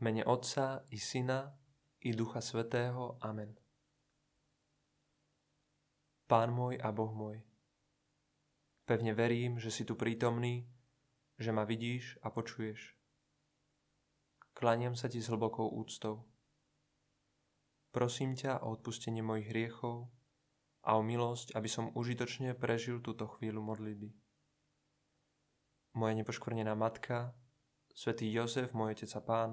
mene Otca i Syna i Ducha Svetého. Amen. Pán môj a Boh môj, pevne verím, že si tu prítomný, že ma vidíš a počuješ. Klaniam sa ti s hlbokou úctou. Prosím ťa o odpustenie mojich hriechov a o milosť, aby som užitočne prežil túto chvíľu modlitby. Moja nepoškvrnená matka, svätý Jozef, môj otec a pán,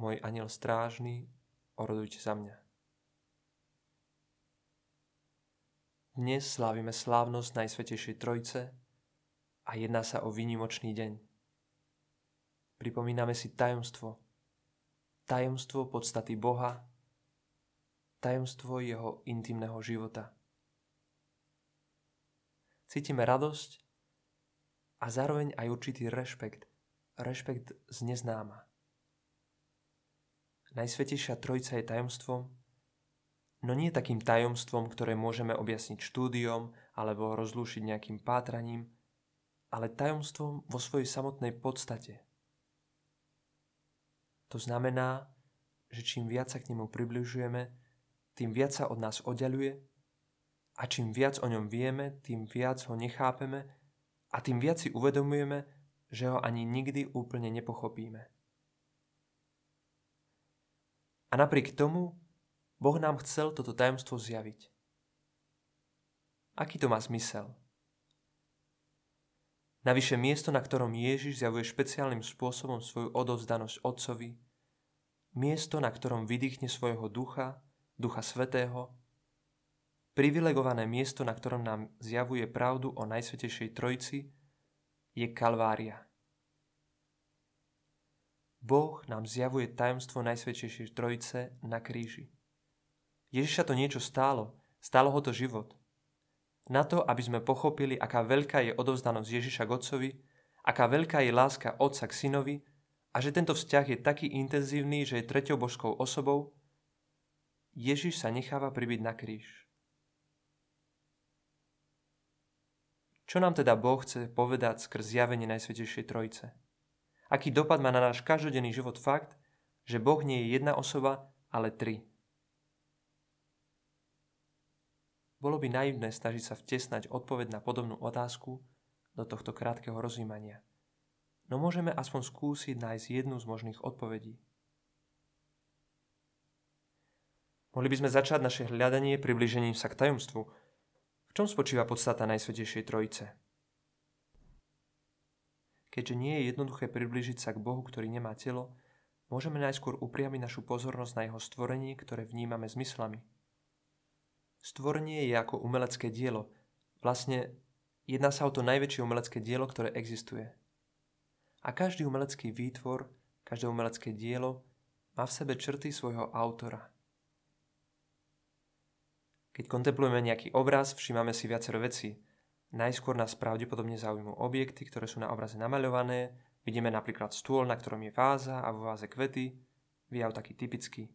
môj aniel strážny, orodujte za mňa. Dnes slávime slávnosť Najsvetejšej Trojce a jedná sa o výnimočný deň. Pripomíname si tajomstvo, tajomstvo podstaty Boha, tajomstvo jeho intimného života. Cítime radosť a zároveň aj určitý rešpekt, rešpekt z neznáma. Najsvetejšia Trojica je tajomstvom, no nie takým tajomstvom, ktoré môžeme objasniť štúdiom alebo rozlúšiť nejakým pátraním, ale tajomstvom vo svojej samotnej podstate. To znamená, že čím viac sa k nemu približujeme, tým viac sa od nás oddialuje a čím viac o ňom vieme, tým viac ho nechápeme a tým viac si uvedomujeme, že ho ani nikdy úplne nepochopíme. A napriek tomu Boh nám chcel toto tajomstvo zjaviť. Aký to má zmysel? Navyše miesto, na ktorom Ježiš zjavuje špeciálnym spôsobom svoju odovzdanosť Otcovi, miesto, na ktorom vydýchne svojho ducha, ducha svetého, privilegované miesto, na ktorom nám zjavuje pravdu o Najsvetejšej Trojici, je Kalvária. Boh nám zjavuje tajomstvo Najsvetejšej Trojice na kríži. Ježiša to niečo stálo, stálo ho to život. Na to, aby sme pochopili, aká veľká je odovzdanosť Ježiša k Otcovi, aká veľká je láska Otca k Synovi a že tento vzťah je taký intenzívny, že je treťou božskou osobou, Ježiš sa necháva pribiť na kríž. Čo nám teda Boh chce povedať skrz zjavenie Najsvetejšej Trojice? Aký dopad má na náš každodenný život fakt, že Boh nie je jedna osoba, ale tri. Bolo by naivné snažiť sa vtesnať odpoveď na podobnú otázku do tohto krátkeho rozjímania. No môžeme aspoň skúsiť nájsť jednu z možných odpovedí. Mohli by sme začať naše hľadanie približením sa k tajomstvu. V čom spočíva podstata Najsvetejšej Trojice? Keďže nie je jednoduché priblížiť sa k Bohu, ktorý nemá telo, môžeme najskôr upriamiť našu pozornosť na jeho stvorenie, ktoré vnímame zmyslami. Stvorenie je ako umelecké dielo. Vlastne jedná sa o to najväčšie umelecké dielo, ktoré existuje. A každý umelecký výtvor, každé umelecké dielo má v sebe črty svojho autora. Keď kontemplujeme nejaký obraz, všímame si viacero vecí – Najskôr nás pravdepodobne zaujímujú objekty, ktoré sú na obraze namaľované. Vidíme napríklad stôl, na ktorom je váza a vo váze kvety. Výjav taký typický.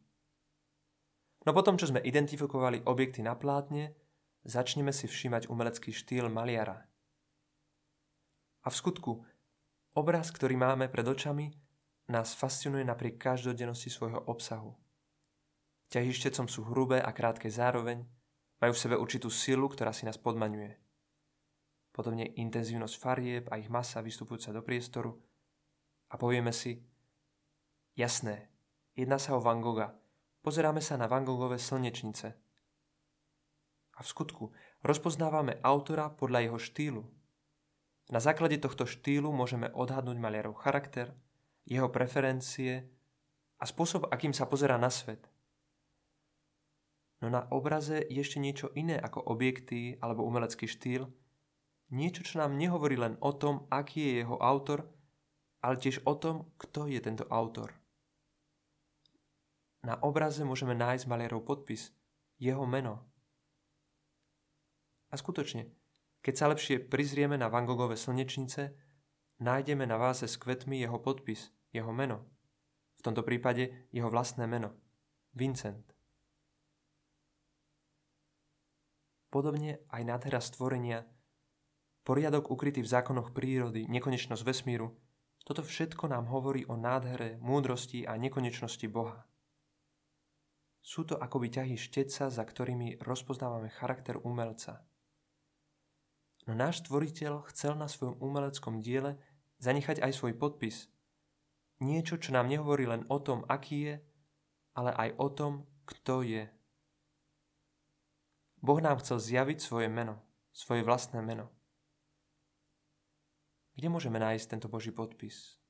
No potom, čo sme identifikovali objekty na plátne, začneme si všímať umelecký štýl maliara. A v skutku, obraz, ktorý máme pred očami, nás fascinuje napriek každodennosti svojho obsahu. Ťahištecom sú hrubé a krátke zároveň, majú v sebe určitú silu, ktorá si nás podmaňuje podobne intenzívnosť farieb a ich masa vystupujúca do priestoru a povieme si, jasné, jedná sa o Van Gogha, pozeráme sa na Van Gogové slnečnice. A v skutku rozpoznávame autora podľa jeho štýlu. Na základe tohto štýlu môžeme odhadnúť maliarov charakter, jeho preferencie a spôsob, akým sa pozerá na svet. No na obraze je ešte niečo iné ako objekty alebo umelecký štýl, Niečo, čo nám nehovorí len o tom, aký je jeho autor, ale tiež o tom, kto je tento autor. Na obraze môžeme nájsť malierov podpis, jeho meno. A skutočne, keď sa lepšie prizrieme na Van Gogové slnečnice, nájdeme na váze s kvetmi jeho podpis, jeho meno. V tomto prípade jeho vlastné meno. Vincent. Podobne aj nádhera stvorenia Poriadok ukrytý v zákonoch prírody, nekonečnosť vesmíru, Toto všetko nám hovorí o nádhere, múdrosti a nekonečnosti Boha. Sú to akoby ťahy šteca, za ktorými rozpoznávame charakter umelca. No náš stvoriteľ chcel na svojom umeleckom diele zanechať aj svoj podpis. Niečo, čo nám nehovorí len o tom, aký je, ale aj o tom, kto je. Boh nám chcel zjaviť svoje meno, svoje vlastné meno. Kde môžeme nájsť tento Boží podpis?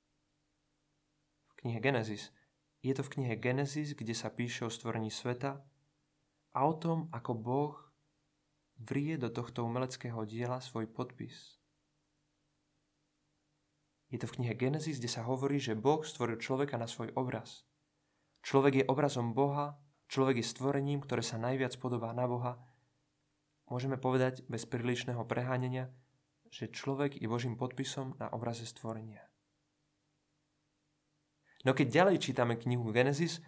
V knihe Genesis. Je to v knihe Genesis, kde sa píše o stvorení sveta a o tom, ako Boh vrie do tohto umeleckého diela svoj podpis. Je to v knihe Genesis, kde sa hovorí, že Boh stvoril človeka na svoj obraz. Človek je obrazom Boha, človek je stvorením, ktoré sa najviac podobá na Boha. Môžeme povedať bez prílišného prehánenia, že človek je Božím podpisom na obraze stvorenia. No keď ďalej čítame knihu Genesis,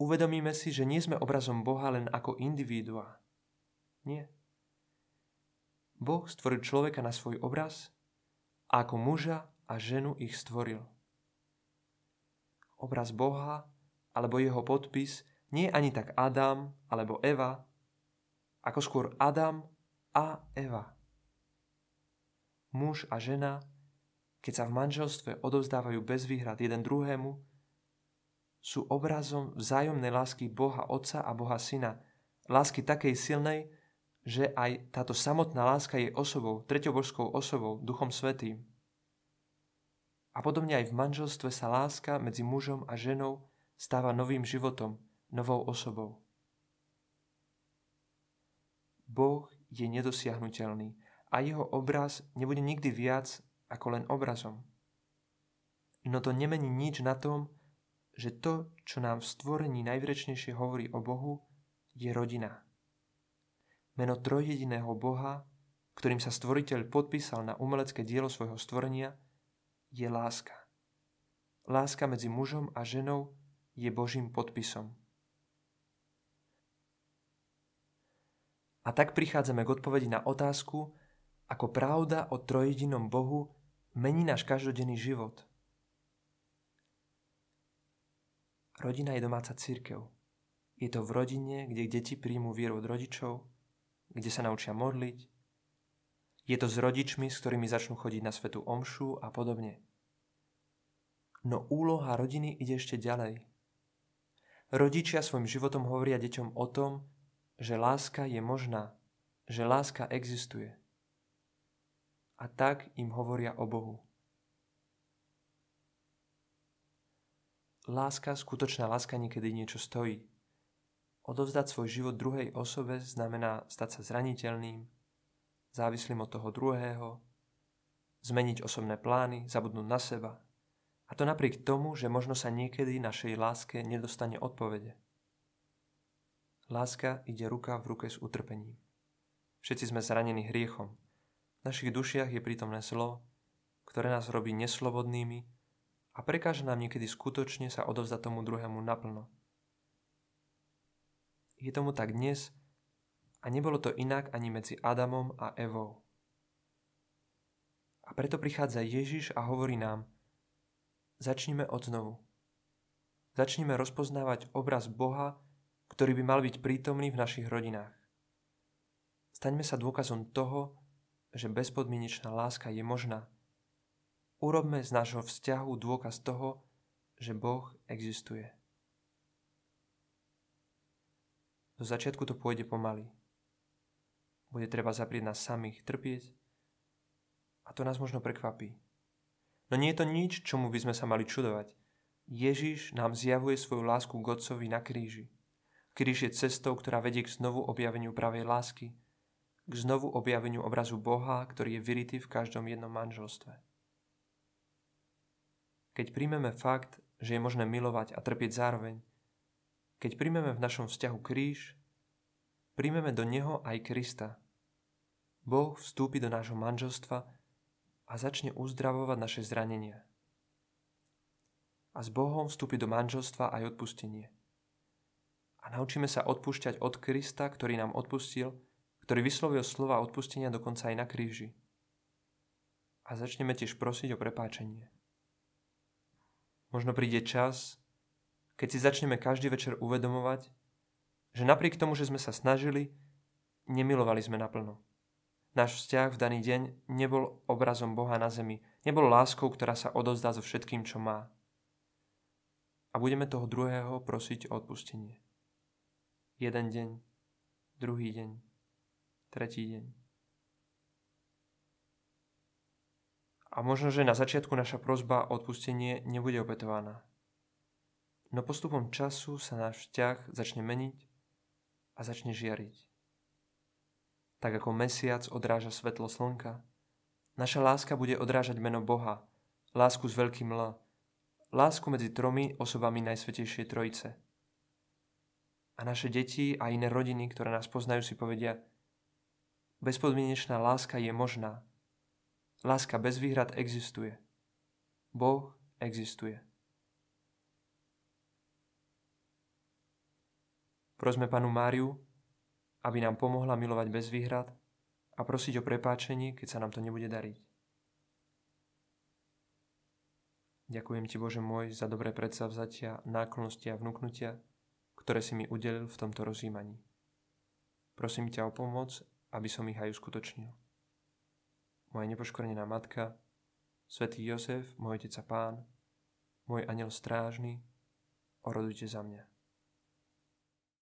uvedomíme si, že nie sme obrazom Boha len ako individuá. Nie. Boh stvoril človeka na svoj obraz a ako muža a ženu ich stvoril. Obraz Boha alebo jeho podpis nie je ani tak Adam alebo Eva, ako skôr Adam a Eva muž a žena, keď sa v manželstve odovzdávajú bez výhrad jeden druhému, sú obrazom vzájomnej lásky Boha Otca a Boha Syna. Lásky takej silnej, že aj táto samotná láska je osobou, treťobožskou osobou, Duchom Svetým. A podobne aj v manželstve sa láska medzi mužom a ženou stáva novým životom, novou osobou. Boh je nedosiahnutelný a jeho obraz nebude nikdy viac ako len obrazom. No to nemení nič na tom, že to, čo nám v stvorení najvrečnejšie hovorí o Bohu, je rodina. Meno trojjediného Boha, ktorým sa stvoriteľ podpísal na umelecké dielo svojho stvorenia, je láska. Láska medzi mužom a ženou je Božím podpisom. A tak prichádzame k odpovedi na otázku, ako pravda o trojedinom Bohu mení náš každodenný život. Rodina je domáca církev. Je to v rodine, kde deti príjmú vieru od rodičov, kde sa naučia modliť. Je to s rodičmi, s ktorými začnú chodiť na svetu omšu a podobne. No úloha rodiny ide ešte ďalej. Rodičia svojim životom hovoria deťom o tom, že láska je možná, že láska existuje a tak im hovoria o Bohu. Láska, skutočná láska niekedy niečo stojí. Odovzdať svoj život druhej osobe znamená stať sa zraniteľným, závislým od toho druhého, zmeniť osobné plány, zabudnúť na seba. A to napriek tomu, že možno sa niekedy našej láske nedostane odpovede. Láska ide ruka v ruke s utrpením. Všetci sme zranení hriechom, v našich dušiach je prítomné zlo, ktoré nás robí neslobodnými a prekáže nám niekedy skutočne sa odovzdať tomu druhému naplno. Je tomu tak dnes a nebolo to inak ani medzi Adamom a Evou. A preto prichádza Ježiš a hovorí nám, začnime od znovu. Začnime rozpoznávať obraz Boha, ktorý by mal byť prítomný v našich rodinách. Staňme sa dôkazom toho, že bezpodmienečná láska je možná. Urobme z nášho vzťahu dôkaz toho, že Boh existuje. Do začiatku to pôjde pomaly. Bude treba zaprieť nás samých trpieť a to nás možno prekvapí. No nie je to nič, čomu by sme sa mali čudovať. Ježiš nám zjavuje svoju lásku k na kríži. Kríž je cestou, ktorá vedie k znovu objaveniu pravej lásky, k znovu objaveniu obrazu Boha, ktorý je vyritý v každom jednom manželstve. Keď príjmeme fakt, že je možné milovať a trpieť zároveň, keď príjmeme v našom vzťahu kríž, príjmeme do neho aj Krista. Boh vstúpi do nášho manželstva a začne uzdravovať naše zranenia. A s Bohom vstúpi do manželstva aj odpustenie. A naučíme sa odpúšťať od Krista, ktorý nám odpustil ktorý vyslovil slova odpustenia dokonca aj na kríži. A začneme tiež prosiť o prepáčenie. Možno príde čas, keď si začneme každý večer uvedomovať, že napriek tomu, že sme sa snažili, nemilovali sme naplno. Náš vzťah v daný deň nebol obrazom Boha na zemi, nebol láskou, ktorá sa odozdá so všetkým, čo má. A budeme toho druhého prosiť o odpustenie. Jeden deň, druhý deň, tretí deň. A možno, že na začiatku naša prozba o odpustenie nebude opetovaná. No postupom času sa náš vzťah začne meniť a začne žiariť. Tak ako mesiac odráža svetlo slnka, naša láska bude odrážať meno Boha, lásku s veľkým L, lásku medzi tromi osobami Najsvetejšej Trojice. A naše deti a iné rodiny, ktoré nás poznajú, si povedia, bezpodmienečná láska je možná, Láska bez výhrad existuje. Boh existuje. Prosme panu Máriu, aby nám pomohla milovať bez výhrad a prosiť o prepáčenie, keď sa nám to nebude dariť. Ďakujem Ti, Bože môj, za dobré predsavzatia, náklonosti a vnúknutia, ktoré si mi udelil v tomto rozjímaní. Prosím ťa o pomoc, aby som ich aj uskutočnil moja nepoškvrnená matka, svätý Jozef, môj otec a pán, môj aniel strážny, orodujte za mňa.